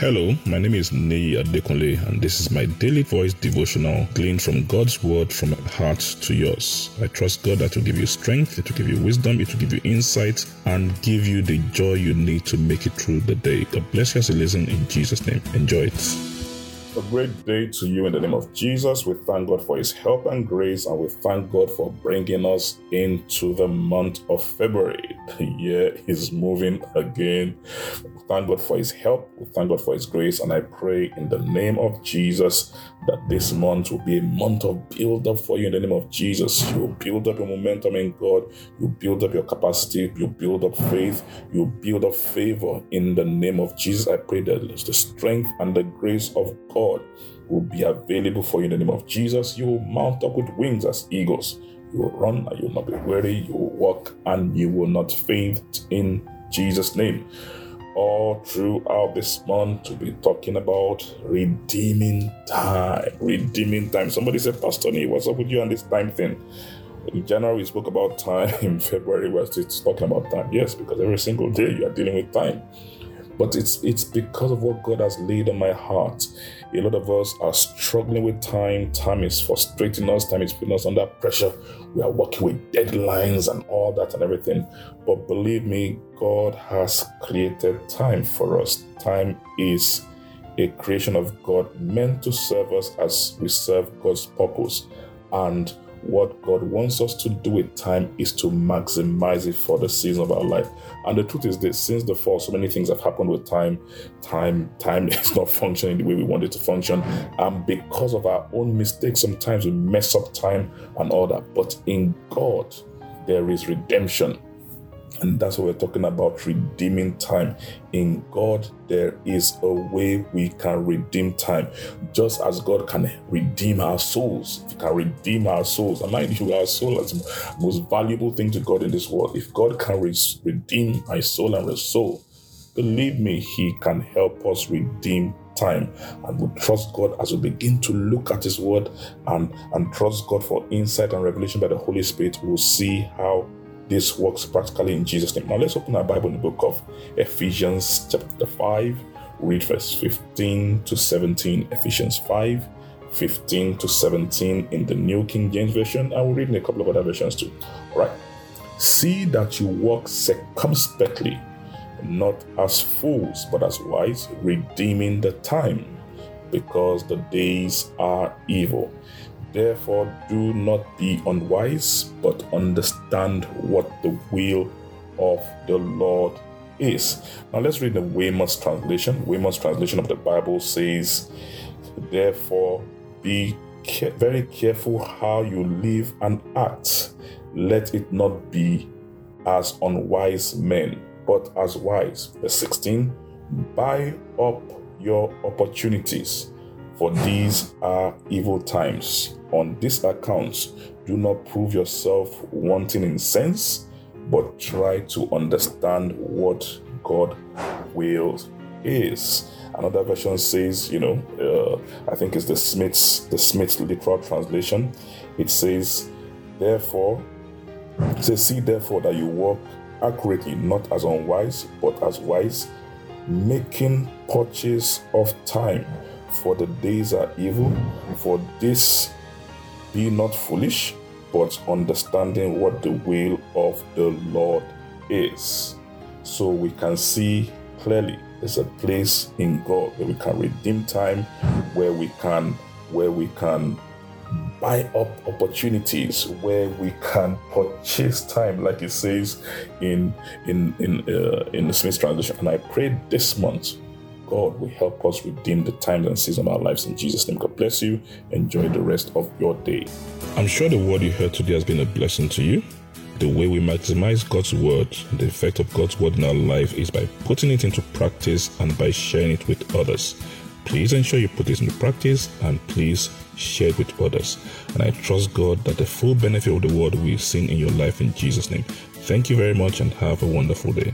Hello, my name is Nei Adekunle, and this is my daily voice devotional gleaned from God's word from my heart to yours. I trust God that will give you strength, it will give you wisdom, it will give you insight, and give you the joy you need to make it through the day. God bless you as you listen in Jesus' name. Enjoy it. A great day to you in the name of Jesus. We thank God for His help and grace, and we thank God for bringing us into the month of February. The year is moving again. Thank God for His help. We thank God for His grace, and I pray in the name of Jesus that this month will be a month of build up for you in the name of Jesus. You build up your momentum in God, you build up your capacity, you build up faith, you build up favor in the name of Jesus. I pray that the strength and the grace of God will be available for you in the name of Jesus. You will mount up with wings as eagles. You will run and you will not be weary. You will walk and you will not faint in Jesus' name all throughout this month to be talking about redeeming time. Redeeming time. Somebody said, Pastor Nee, what's up with you on this time thing? In January, we spoke about time. In February, we're still talking about time. Yes, because every single day you are dealing with time but it's it's because of what God has laid on my heart. A lot of us are struggling with time. Time is frustrating us. Time is putting us under pressure. We are working with deadlines and all that and everything. But believe me, God has created time for us. Time is a creation of God meant to serve us as we serve God's purpose. And what God wants us to do with time is to maximize it for the season of our life. And the truth is that since the fall, so many things have happened with time. Time, time is not functioning the way we want it to function. And because of our own mistakes, sometimes we mess up time and all that. But in God, there is redemption and that's what we're talking about redeeming time. In God, there is a way we can redeem time. Just as God can redeem our souls, He can redeem our souls. And mind you, our soul is the most valuable thing to God in this world. If God can re- redeem my soul and my soul, believe me, He can help us redeem time and we trust God as we begin to look at His Word and, and trust God for insight and revelation by the Holy Spirit. We'll see how this works practically in Jesus' name. Now let's open our Bible in the book of Ephesians, chapter 5, read verse 15 to 17. Ephesians 5, 15 to 17 in the New King James Version. I will read in a couple of other versions too. All right. See that you walk circumspectly, not as fools, but as wise, redeeming the time, because the days are evil. Therefore, do not be unwise, but understand what the will of the Lord is. Now, let's read the Weymouth's translation. Weymouth's translation of the Bible says, Therefore, be very careful how you live and act. Let it not be as unwise men, but as wise. Verse 16 Buy up your opportunities, for these are evil times on this account, do not prove yourself wanting in sense, but try to understand what God wills is. Another version says, you know, uh, I think it's the Smith's the Smith's literal translation. It says, therefore, it says, see therefore that you walk accurately, not as unwise, but as wise, making purchase of time, for the days are evil. For this be not foolish, but understanding what the will of the Lord is. So we can see clearly there's a place in God where we can redeem time, where we can where we can buy up opportunities where we can purchase time like it says in in in uh, in the Smith translation and I pray this month God will help us redeem the times and seasons of our lives in Jesus' name. God bless you. Enjoy the rest of your day. I'm sure the word you heard today has been a blessing to you. The way we maximize God's word, the effect of God's word in our life is by putting it into practice and by sharing it with others. Please ensure you put this into practice and please share it with others. And I trust God that the full benefit of the word will be seen in your life in Jesus' name. Thank you very much and have a wonderful day.